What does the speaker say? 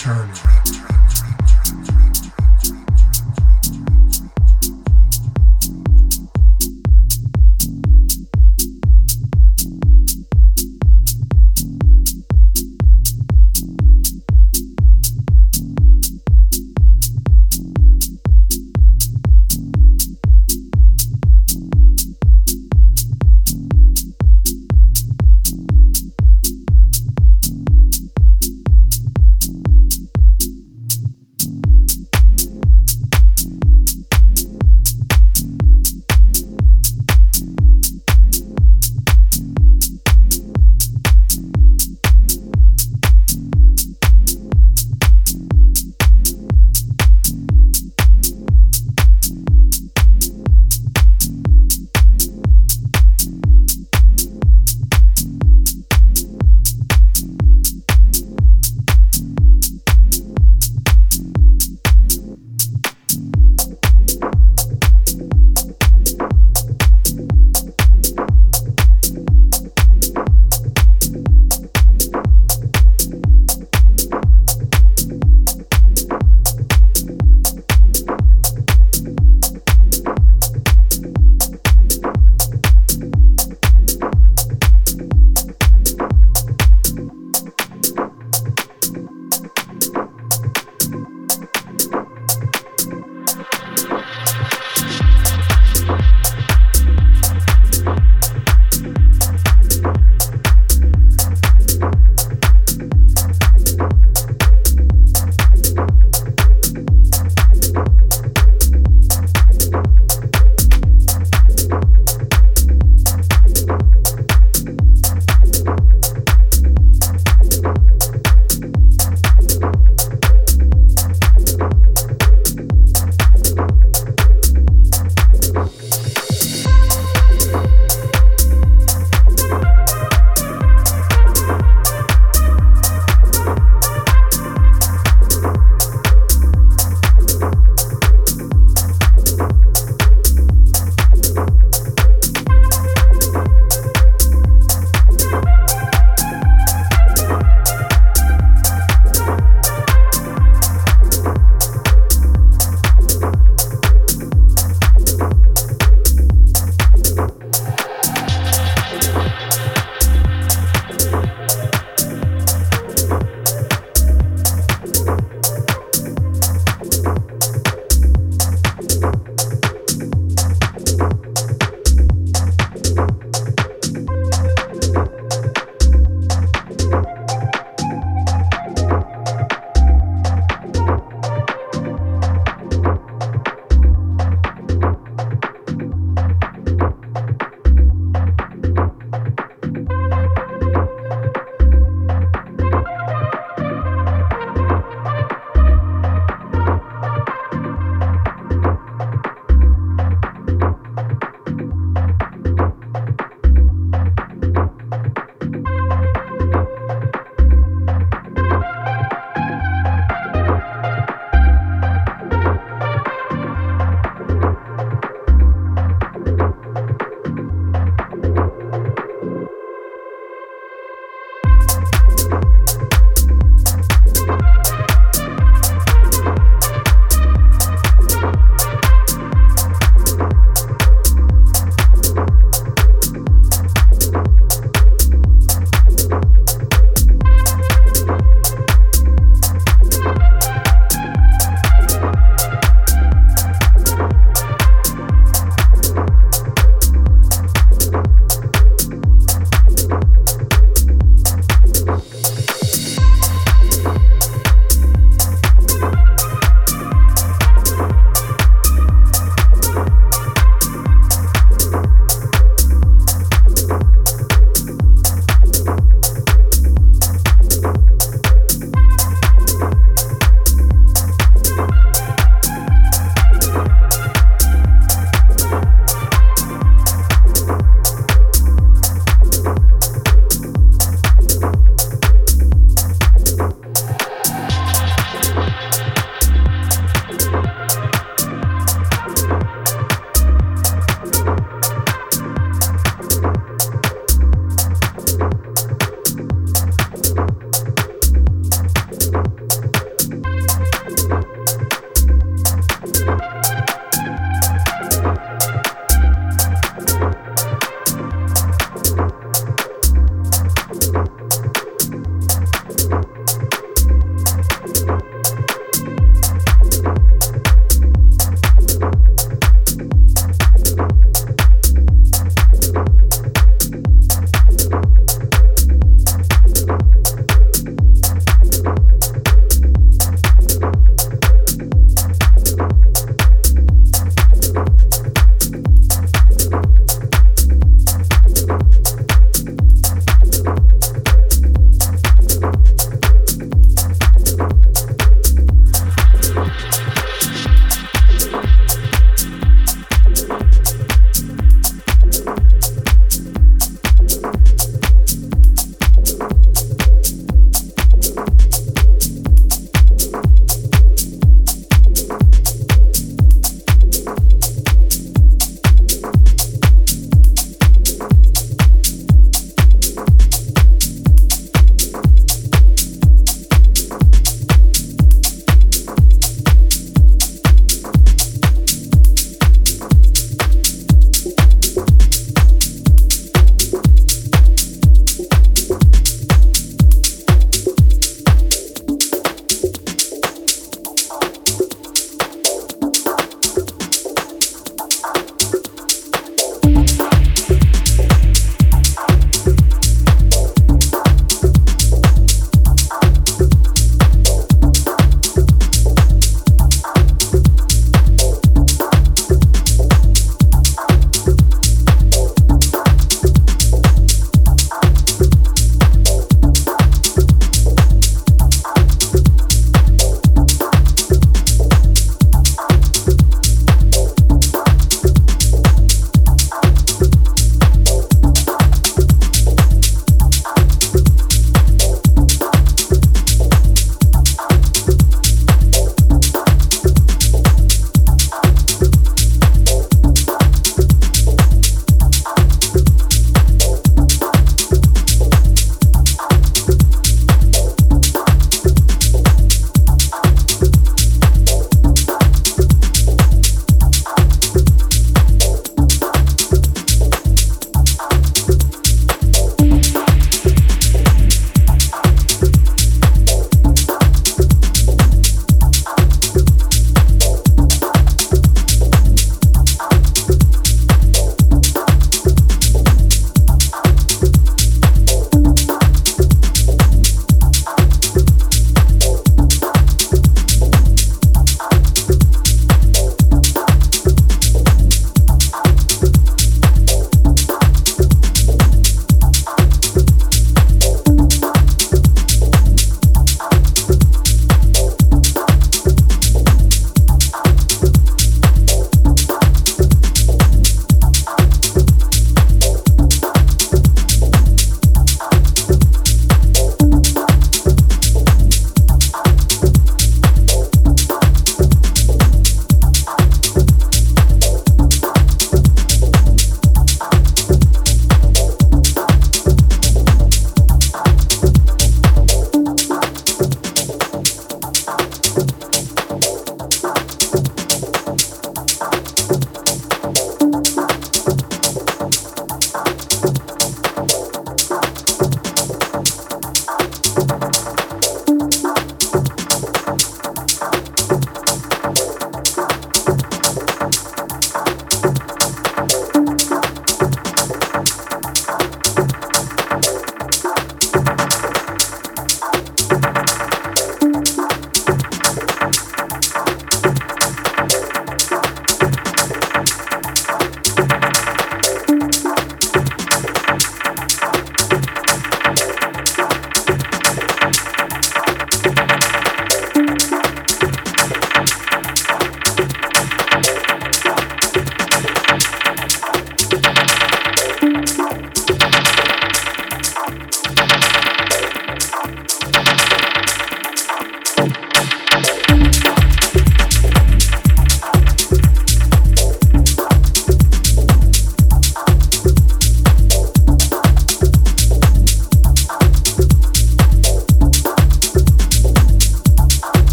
Turner.